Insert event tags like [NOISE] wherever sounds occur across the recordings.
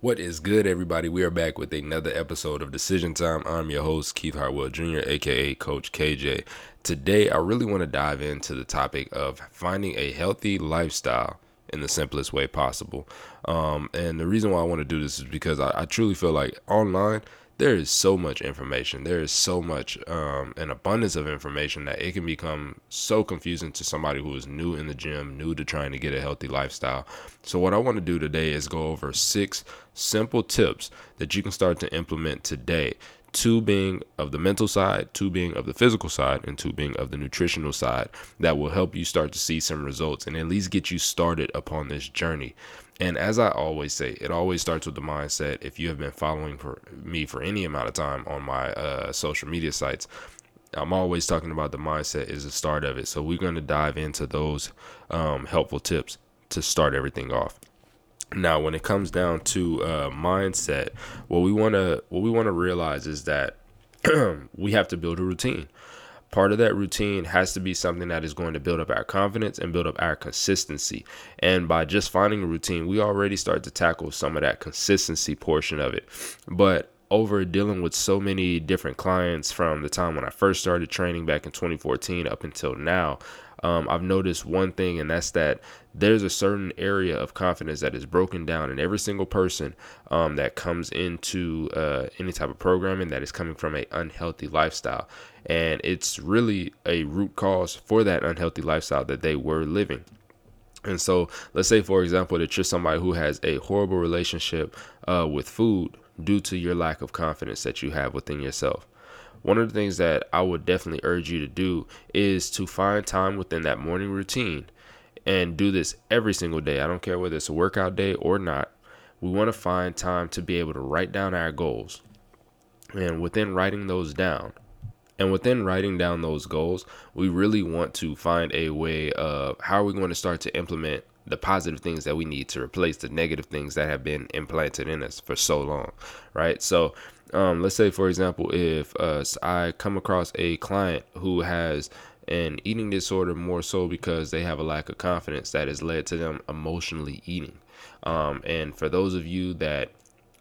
What is good, everybody? We are back with another episode of Decision Time. I'm your host, Keith Hartwell Jr., aka Coach KJ. Today, I really want to dive into the topic of finding a healthy lifestyle in the simplest way possible. Um, and the reason why I want to do this is because I, I truly feel like online there is so much information. There is so much, um, an abundance of information that it can become so confusing to somebody who is new in the gym, new to trying to get a healthy lifestyle. So, what I want to do today is go over six simple tips that you can start to implement today. Two being of the mental side, two being of the physical side, and two being of the nutritional side that will help you start to see some results and at least get you started upon this journey. And as I always say, it always starts with the mindset. If you have been following for me for any amount of time on my uh, social media sites, I'm always talking about the mindset is the start of it. So we're going to dive into those um, helpful tips to start everything off. Now, when it comes down to uh, mindset, what we want to what we want to realize is that [CLEARS THROAT] we have to build a routine part of that routine has to be something that is going to build up our confidence and build up our consistency. And by just finding a routine, we already start to tackle some of that consistency portion of it. But over dealing with so many different clients from the time when I first started training back in 2014 up until now, um, I've noticed one thing, and that's that there's a certain area of confidence that is broken down in every single person um, that comes into uh, any type of programming that is coming from a unhealthy lifestyle, and it's really a root cause for that unhealthy lifestyle that they were living. And so, let's say, for example, that you're somebody who has a horrible relationship uh, with food due to your lack of confidence that you have within yourself one of the things that I would definitely urge you to do is to find time within that morning routine and do this every single day. I don't care whether it's a workout day or not. We want to find time to be able to write down our goals. And within writing those down, and within writing down those goals, we really want to find a way of how are we going to start to implement the positive things that we need to replace the negative things that have been implanted in us for so long, right? So um, let's say for example if uh, i come across a client who has an eating disorder more so because they have a lack of confidence that has led to them emotionally eating um, and for those of you that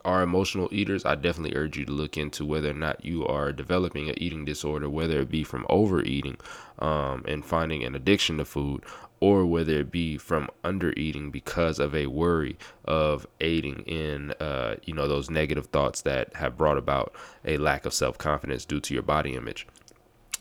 are emotional eaters, I definitely urge you to look into whether or not you are developing an eating disorder, whether it be from overeating um, and finding an addiction to food, or whether it be from under eating because of a worry of aiding in uh, you know those negative thoughts that have brought about a lack of self-confidence due to your body image.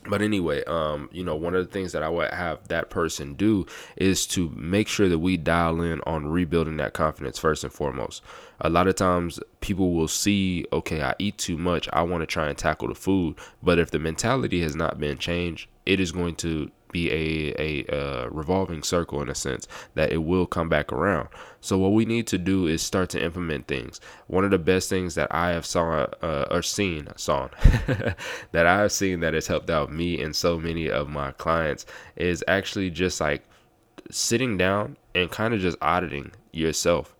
But anyway um you know one of the things that i would have that person do is to make sure that we dial in on rebuilding that confidence first and foremost. A lot of times people will see okay i eat too much i want to try and tackle the food. But if the mentality has not been changed it is going to be a, a revolving circle in a sense that it will come back around. So what we need to do is start to implement things. One of the best things that I have saw uh, or seen saw [LAUGHS] that I have seen that has helped out me and so many of my clients is actually just like sitting down and kind of just auditing yourself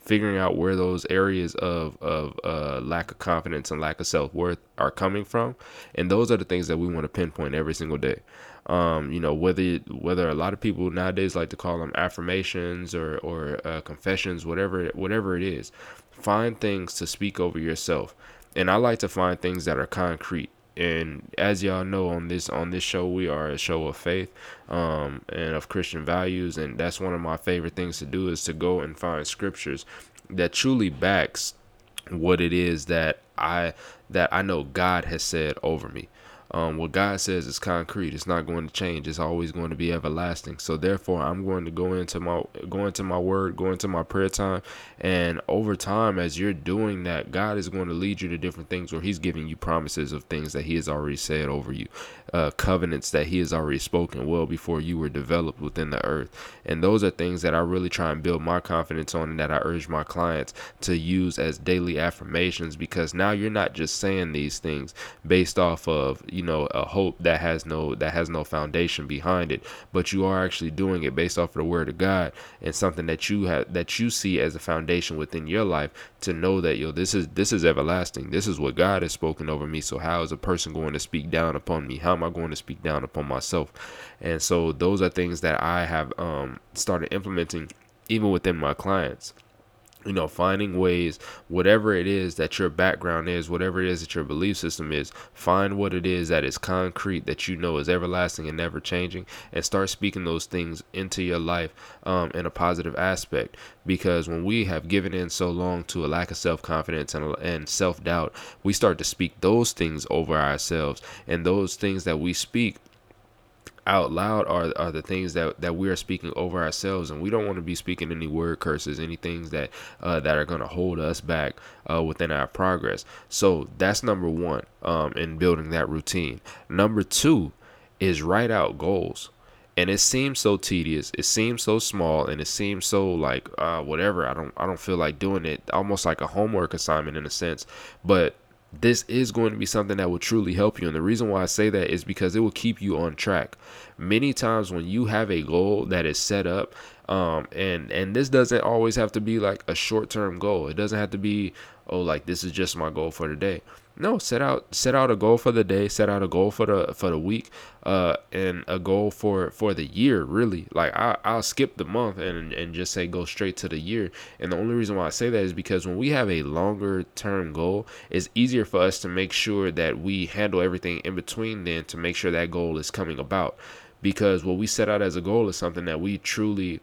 figuring out where those areas of of uh, lack of confidence and lack of self worth are coming from, and those are the things that we want to pinpoint every single day. Um, you know whether whether a lot of people nowadays like to call them affirmations or or uh, confessions, whatever whatever it is. Find things to speak over yourself, and I like to find things that are concrete. And as y'all know on this on this show we are a show of faith um, and of christian values. And that's one of my favorite things to do is to go and find scriptures that truly backs what it is that i that i know god has said over me um, what God says is concrete. It's not going to change. It's always going to be everlasting. So therefore, I'm going to go into my go into my word, go into my prayer time, and over time, as you're doing that, God is going to lead you to different things where He's giving you promises of things that He has already said over you, uh, covenants that He has already spoken well before you were developed within the earth. And those are things that I really try and build my confidence on, and that I urge my clients to use as daily affirmations because now you're not just saying these things based off of you you know a hope that has no that has no foundation behind it. But you are actually doing it based off of the word of god and something that you have that you see as a foundation within your life to know that yo this is this is everlasting. This is what god has spoken over me. So how is a person going to speak down upon me? How am i going to speak down upon myself? And so those are things that i have um started implementing even within my clients you know, finding ways, whatever it is that your background is, whatever it is that your belief system is, find what it is that is concrete, that you know is everlasting and never changing, and start speaking those things into your life um, in a positive aspect. Because when we have given in so long to a lack of self confidence and, and self doubt, we start to speak those things over ourselves, and those things that we speak out loud are, are the things that, that we are speaking over ourselves. And we don't want to be speaking any word curses any things that uh, that are going to hold us back uh, within our progress. So that's number one um, in building that routine. Number two is write out goals. And it seems so tedious it seems so small and it seems so like uh, whatever. I don't i don't feel like doing it. Almost like a homework assignment in a sense. But this is going to be something that will truly help you. And the reason why I say that is because it will keep you on track. Many times when you have a goal that is set up, um, and and this doesn't always have to be like a short term goal. It doesn't have to be oh like this is just my goal for today. No, set out set out a goal for the day, set out a goal for the for the week, uh, and a goal for for the year. Really, like I I'll skip the month and and just say go straight to the year. And the only reason why I say that is because when we have a longer term goal, it's easier for us to make sure that we handle everything in between then to make sure that goal is coming about. Because what we set out as a goal is something that we truly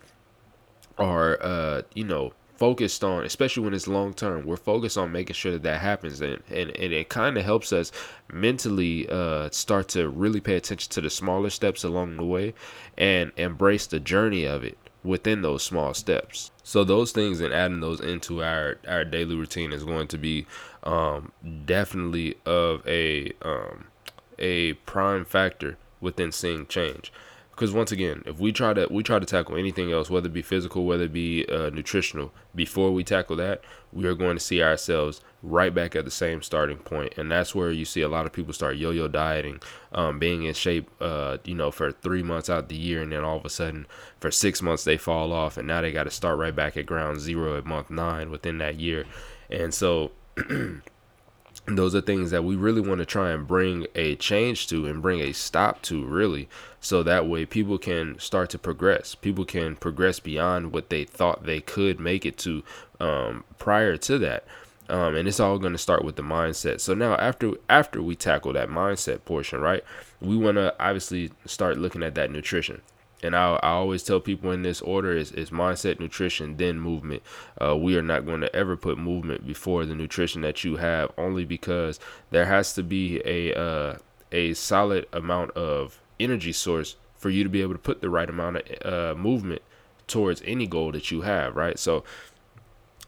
are, uh, you know, focused on, especially when it's long term. We're focused on making sure that that happens, and and, and it kind of helps us mentally uh, start to really pay attention to the smaller steps along the way, and embrace the journey of it within those small steps. So those things and adding those into our our daily routine is going to be um, definitely of a um, a prime factor within seeing change because once again if we try to we try to tackle anything else whether it be physical whether it be uh, nutritional before we tackle that we are going to see ourselves right back at the same starting point. And that's where you see a lot of people start yo-yo dieting um, being in shape uh, you know for three months out the year and then all of a sudden for six months they fall off and now they got to start right back at ground zero at month nine within that year. And so [CLEARS THROAT] those are things that we really want to try and bring a change to and bring a stop to really so that way people can start to progress. People can progress beyond what they thought they could make it to um, prior to that. Um, and it's all going to start with the mindset. So now after after we tackle that mindset portion right we want to obviously start looking at that nutrition and I, I always tell people in this order is, is mindset, nutrition, then movement. Uh, we are not going to ever put movement before the nutrition that you have, only because there has to be a uh, a solid amount of energy source for you to be able to put the right amount of uh, movement towards any goal that you have, right? So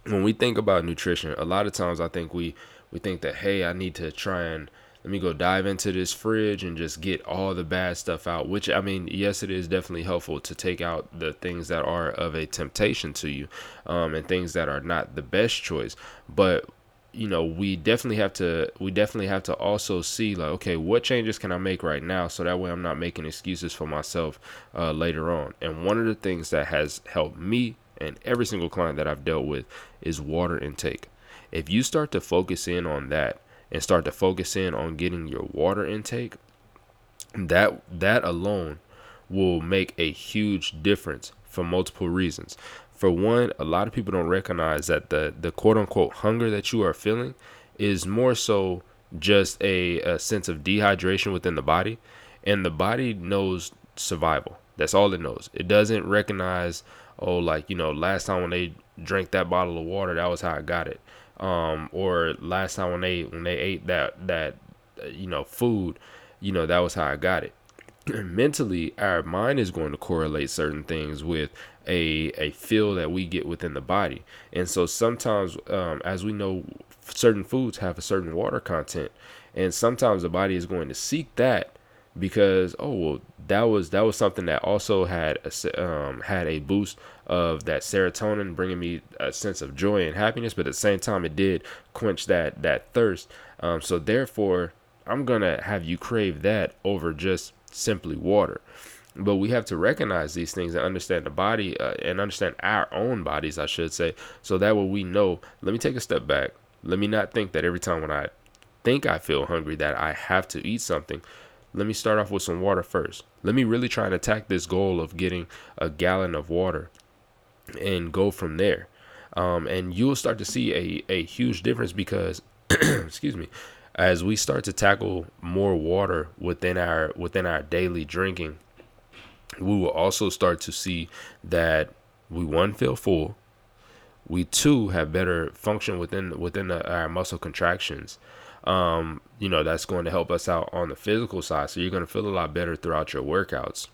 when we think about nutrition, a lot of times I think we we think that hey, I need to try and let me go dive into this fridge and just get all the bad stuff out which i mean yes it is definitely helpful to take out the things that are of a temptation to you um, and things that are not the best choice. But you know we definitely have to we definitely have to also see like okay what changes can i make right now so that way i'm not making excuses for myself uh, later on? And one of the things that has helped me and every single client that i've dealt with is water intake. If you start to focus in on that and start to focus in on getting your water intake, that that alone will make a huge difference for multiple reasons. For one, a lot of people don't recognize that the the quote unquote hunger that you are feeling is more so just a, a sense of dehydration within the body, and the body knows survival. That's all it knows. It doesn't recognize, oh, like you know, last time when they drank that bottle of water, that was how I got it um, or last time when they when they ate that that uh, you know food, you know that was how I got it. [CLEARS THROAT] Mentally, our mind is going to correlate certain things with a a feel that we get within the body, and so sometimes, um, as we know, certain foods have a certain water content, and sometimes the body is going to seek that because oh well that was that was something that also had a, um, had a boost of that serotonin bringing me a sense of joy and happiness but at the same time it did quench that that thirst. Um, so therefore i'm gonna have you crave that over just simply water. But we have to recognize these things and understand the body uh, and understand our own bodies i should say so that way we know. Let me take a step back. Let me not think that every time when i think i feel hungry that i have to eat something let me start off with some water first. Let me really try and attack this goal of getting a gallon of water and go from there. um, and you will start to see a, a huge difference because [CLEARS THROAT] excuse me as we start to tackle more water within our within our daily drinking we will also start to see that we one feel full we too have better function within within the, our muscle contractions um, you know that's going to help us out on the physical side. So you're going to feel a lot better throughout your workouts.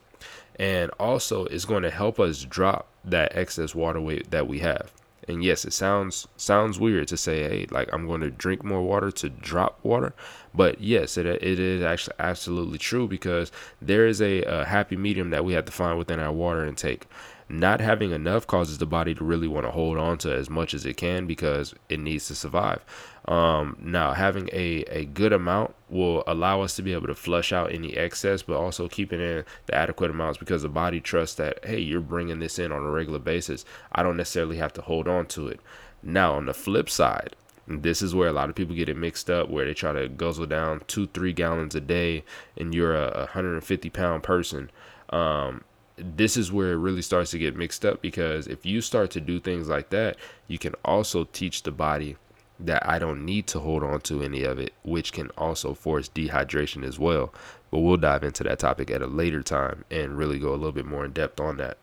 And also it's going to help us drop that excess water weight that we have. And yes, it sounds sounds weird to say, hey, like I'm going to drink more water to drop water, but yes, it, it is actually absolutely true because there is a, a happy medium that we have to find within our water intake. Not having enough causes the body to really want to hold on to as much as it can because it needs to survive. Um, now, having a, a good amount will allow us to be able to flush out any excess, but also keeping in the adequate amounts because the body trusts that, hey, you're bringing this in on a regular basis. I don't necessarily have to hold on to it. Now, on the flip side, this is where a lot of people get it mixed up where they try to guzzle down two, three gallons a day and you're a 150 pound person. Um, this is where it really starts to get mixed up because if you start to do things like that, you can also teach the body that I don't need to hold on to any of it, which can also force dehydration as well. But we'll dive into that topic at a later time and really go a little bit more in depth on that.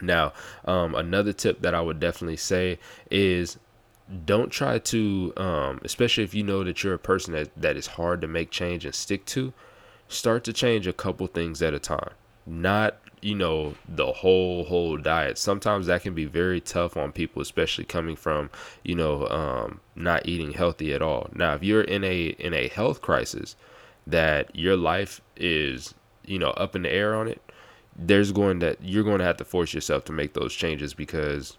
Now, um, another tip that I would definitely say is don't try to, um, especially if you know that you're a person that, that is hard to make change and stick to, start to change a couple things at a time. Not you know the whole whole diet. Sometimes that can be very tough on people especially coming from you know um, not eating healthy at all. Now if you're in a in a health crisis that your life is you know up in the air on it there's going that you're going to have to force yourself to make those changes because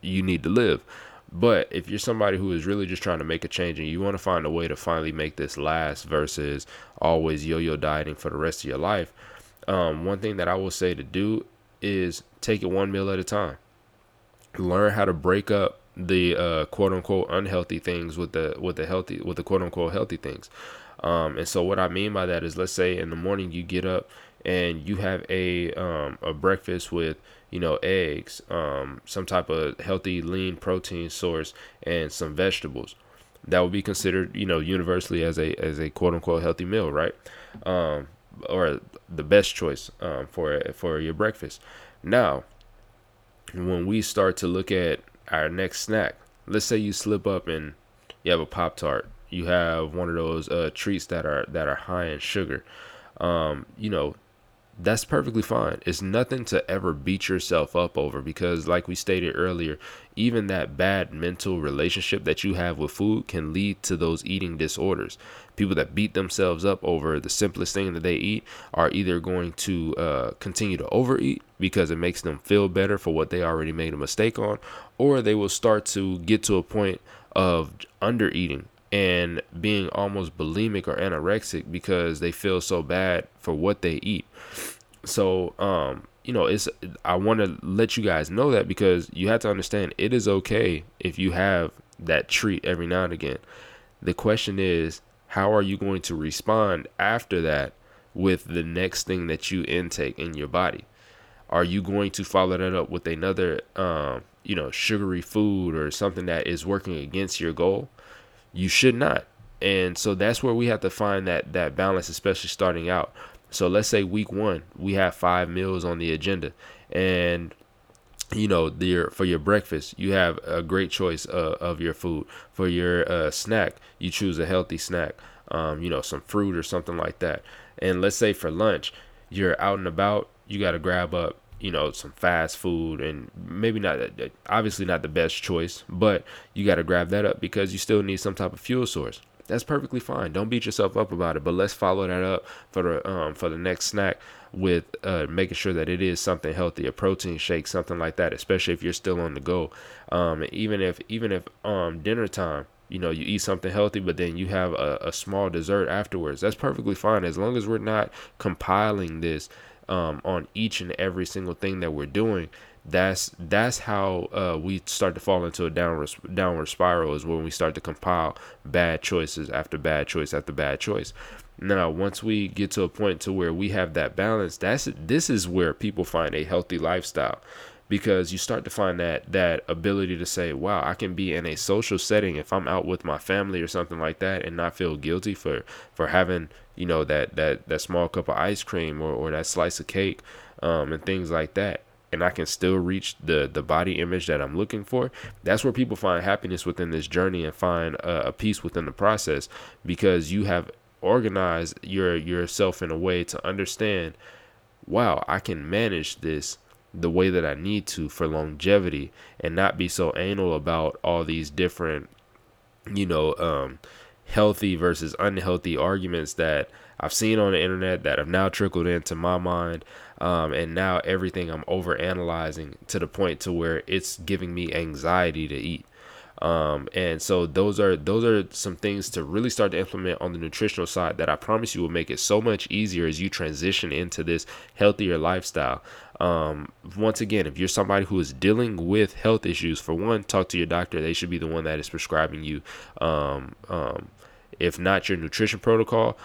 you need to live. But if you're somebody who is really just trying to make a change and you want to find a way to finally make this last versus always yo-yo dieting for the rest of your life um, one thing that I will say to do is take it one meal at a time. Learn how to break up the uh, quote unquote unhealthy things with the with the healthy with the quote unquote healthy things. Um, and so what I mean by that is, let's say in the morning you get up and you have a um, a breakfast with you know eggs, um, some type of healthy lean protein source, and some vegetables. That would be considered you know universally as a as a quote unquote healthy meal, right? Um, or the best choice um, for for your breakfast. Now, when we start to look at our next snack, let's say you slip up and you have a pop tart, you have one of those uh, treats that are that are high in sugar. Um, you know, that's perfectly fine. It's nothing to ever beat yourself up over because, like we stated earlier, even that bad mental relationship that you have with food can lead to those eating disorders. People that beat themselves up over the simplest thing that they eat are either going to uh, continue to overeat because it makes them feel better for what they already made a mistake on, or they will start to get to a point of under eating and being almost bulimic or anorexic because they feel so bad for what they eat. So, um, you know, it's I want to let you guys know that because you have to understand it is okay if you have that treat every now and again. The question is, how are you going to respond after that with the next thing that you intake in your body? Are you going to follow that up with another, um, you know, sugary food or something that is working against your goal? You should not. And so that's where we have to find that that balance, especially starting out. So let's say week one, we have five meals on the agenda, and you know, your for your breakfast, you have a great choice uh, of your food. For your uh, snack, you choose a healthy snack, um, you know, some fruit or something like that. And let's say for lunch, you're out and about, you got to grab up you know some fast food and maybe not obviously not the best choice but you got to grab that up because you still need some type of fuel source. That's perfectly fine. Don't beat yourself up about it but let's follow that up for the um, for the next snack with uh, making sure that it is something healthy a protein shake something like that especially if you're still on the go. Um, even if even if um, dinner time you know you eat something healthy but then you have a, a small dessert afterwards that's perfectly fine as long as we're not compiling this um, on each and every single thing that we're doing, that's that's how uh, we start to fall into a downward downward spiral. Is when we start to compile bad choices after bad choice after bad choice. Now, once we get to a point to where we have that balance, that's this is where people find a healthy lifestyle because you start to find that that ability to say wow i can be in a social setting if i'm out with my family or something like that and not feel guilty for for having you know that that that small cup of ice cream or, or that slice of cake um, and things like that and I can still reach the the body image that I'm looking for. That's where people find happiness within this journey and find a, a peace within the process because you have organized your yourself in a way to understand wow, I can manage this the way that I need to for longevity and not be so anal about all these different, you know, um, healthy versus unhealthy arguments that I've seen on the internet that have now trickled into my mind. Um, and now everything I'm over analyzing to the point to where it's giving me anxiety to eat. Um, and so those are those are some things to really start to implement on the nutritional side that I promise you will make it so much easier as you transition into this healthier lifestyle. Um, once again, if you're somebody who is dealing with health issues, for one, talk to your doctor. They should be the one that is prescribing you. Um, um if not your nutrition protocol,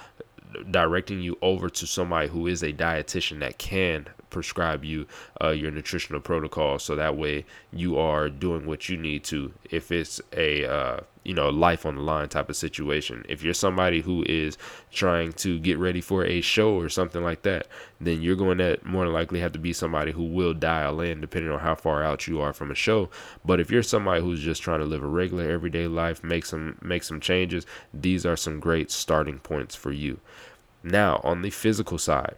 directing you over to somebody who is a dietitian that can prescribe you uh, your nutritional protocol so that way you are doing what you need to if it's a uh, you know life on the line type of situation. If you're somebody who is trying to get ready for a show or something like that then you're going to more than likely have to be somebody who will dial in depending on how far out you are from a show. But if you're somebody who's just trying to live a regular everyday life make some make some changes these are some great starting points for you. Now on the physical side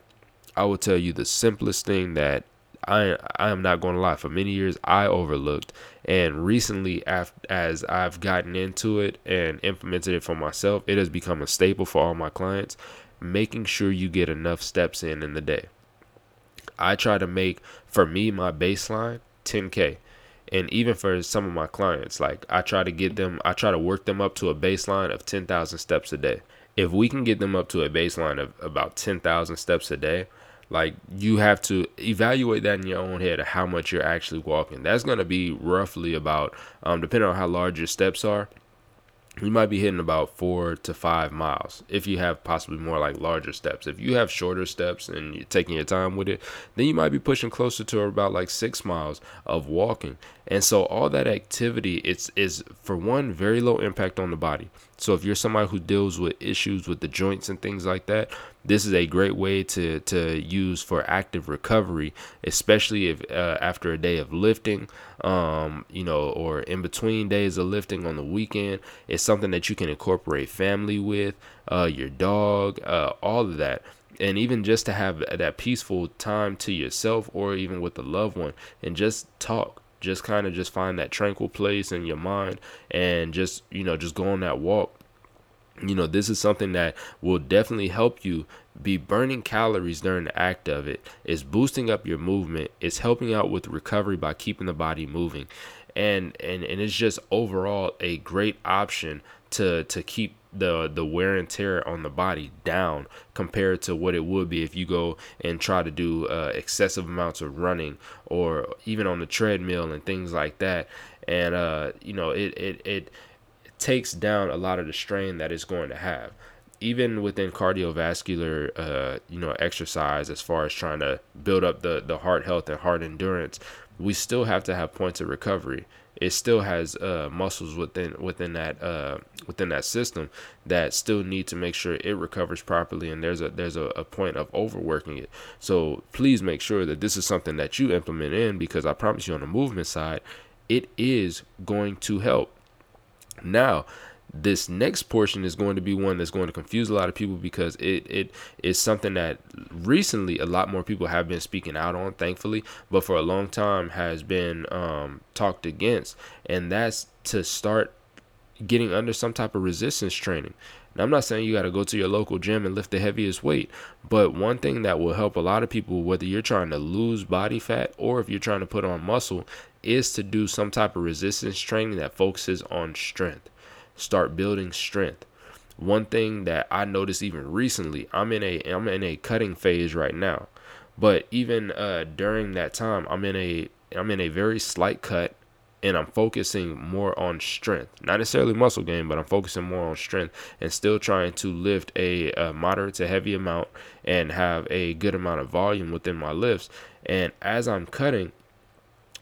I will tell you the simplest thing that I I am not going to lie. For many years, I overlooked, and recently, as I've gotten into it and implemented it for myself, it has become a staple for all my clients. Making sure you get enough steps in in the day. I try to make for me my baseline 10k, and even for some of my clients, like I try to get them, I try to work them up to a baseline of 10,000 steps a day. If we can get them up to a baseline of about 10,000 steps a day, like you have to evaluate that in your own head how much you're actually walking. That's gonna be roughly about, um, depending on how large your steps are, you might be hitting about four to five miles if you have possibly more like larger steps. If you have shorter steps and you're taking your time with it, then you might be pushing closer to about like six miles of walking. And so all that activity it's is for one very low impact on the body. So if you're somebody who deals with issues with the joints and things like that, this is a great way to to use for active recovery, especially if uh, after a day of lifting, um, you know, or in between days of lifting on the weekend. It's something that you can incorporate family with, uh, your dog, uh, all of that and even just to have that peaceful time to yourself or even with a loved one and just talk just kind of just find that tranquil place in your mind and just you know just go on that walk. You know this is something that will definitely help you be burning calories during the act of it. It's boosting up your movement. It's helping out with recovery by keeping the body moving. And and and it's just overall a great option to to keep the the wear and tear on the body down compared to what it would be if you go and try to do uh, excessive amounts of running or even on the treadmill and things like that. And uh, you know it, it it takes down a lot of the strain that it's going to have. Even within cardiovascular uh, you know exercise as far as trying to build up the the heart health and heart endurance we still have to have points of recovery it still has uh, muscles within within that uh, within that system that still need to make sure it recovers properly and there's a there's a, a point of overworking it. So please make sure that this is something that you implement in because i promise you on the movement side it is going to help. Now this next portion is going to be one that's going to confuse a lot of people because it it is something that recently a lot more people have been speaking out on thankfully but for a long time has been um, talked against. And that's to start getting under some type of resistance training. Now, I'm not saying you got to go to your local gym and lift the heaviest weight, but one thing that will help a lot of people, whether you're trying to lose body fat or if you're trying to put on muscle, is to do some type of resistance training that focuses on strength start building strength. One thing that I noticed even recently, I'm in a I'm in a cutting phase right now. But even uh, during that time, I'm in a I'm in a very slight cut and I'm focusing more on strength. Not necessarily muscle gain, but I'm focusing more on strength and still trying to lift a, a, moderate to heavy amount and have a good amount of volume within my lifts. And as I'm cutting,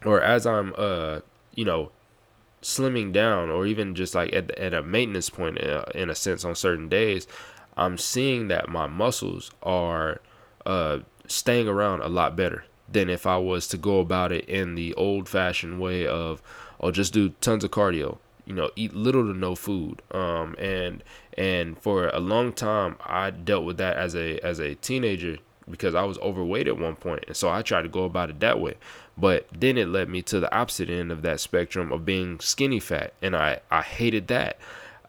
or as I'm uh you know slimming down or even just like at, at a maintenance point uh, in a sense on certain days i'm seeing that my muscles are uh, staying around a lot better than if i was to go about it in the old fashioned way of oh, just do tons of cardio you know eat little to no food. Um, and and for a long time i dealt with that as a as a teenager because I was overweight at one point, and so I tried to go about it that way. But then it led me to the opposite end of that spectrum of being skinny fat, and I I hated that.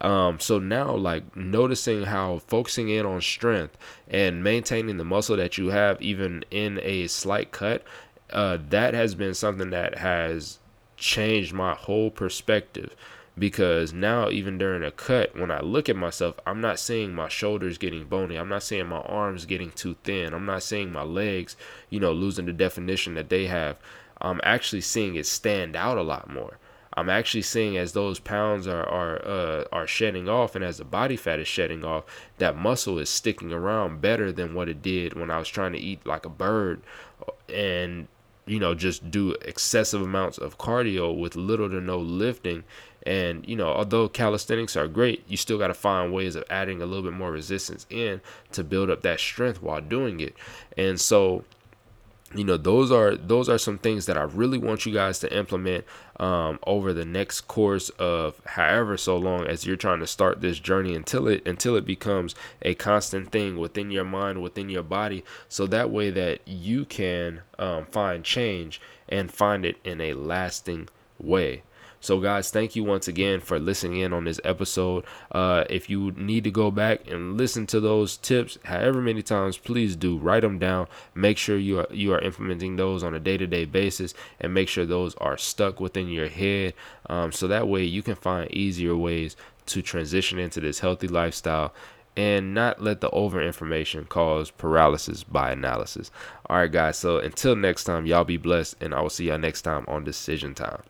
Um, so now, like noticing how focusing in on strength and maintaining the muscle that you have, even in a slight cut, uh, that has been something that has changed my whole perspective because now even during a cut when i look at myself i'm not seeing my shoulders getting bony. I'm not seeing my arms getting too thin. I'm not seeing my legs you know losing the definition that they have. I'm actually seeing it stand out a lot more. I'm actually seeing as those pounds are are uh, are shedding off and as the body fat is shedding off that muscle is sticking around better than what it did when i was trying to eat like a bird and you know just do excessive amounts of cardio with little to no lifting and you know, although calisthenics are great, you still got to find ways of adding a little bit more resistance in to build up that strength while doing it. And so, you know, those are those are some things that I really want you guys to implement um, over the next course of however so long as you're trying to start this journey until it until it becomes a constant thing within your mind, within your body, so that way that you can um, find change and find it in a lasting way. So, guys, thank you once again for listening in on this episode. Uh, if you need to go back and listen to those tips, however many times, please do write them down. Make sure you are you are implementing those on a day to day basis, and make sure those are stuck within your head. Um, so that way you can find easier ways to transition into this healthy lifestyle and not let the over information cause paralysis by analysis. All right, guys. So until next time, y'all be blessed, and I will see y'all next time on Decision Time.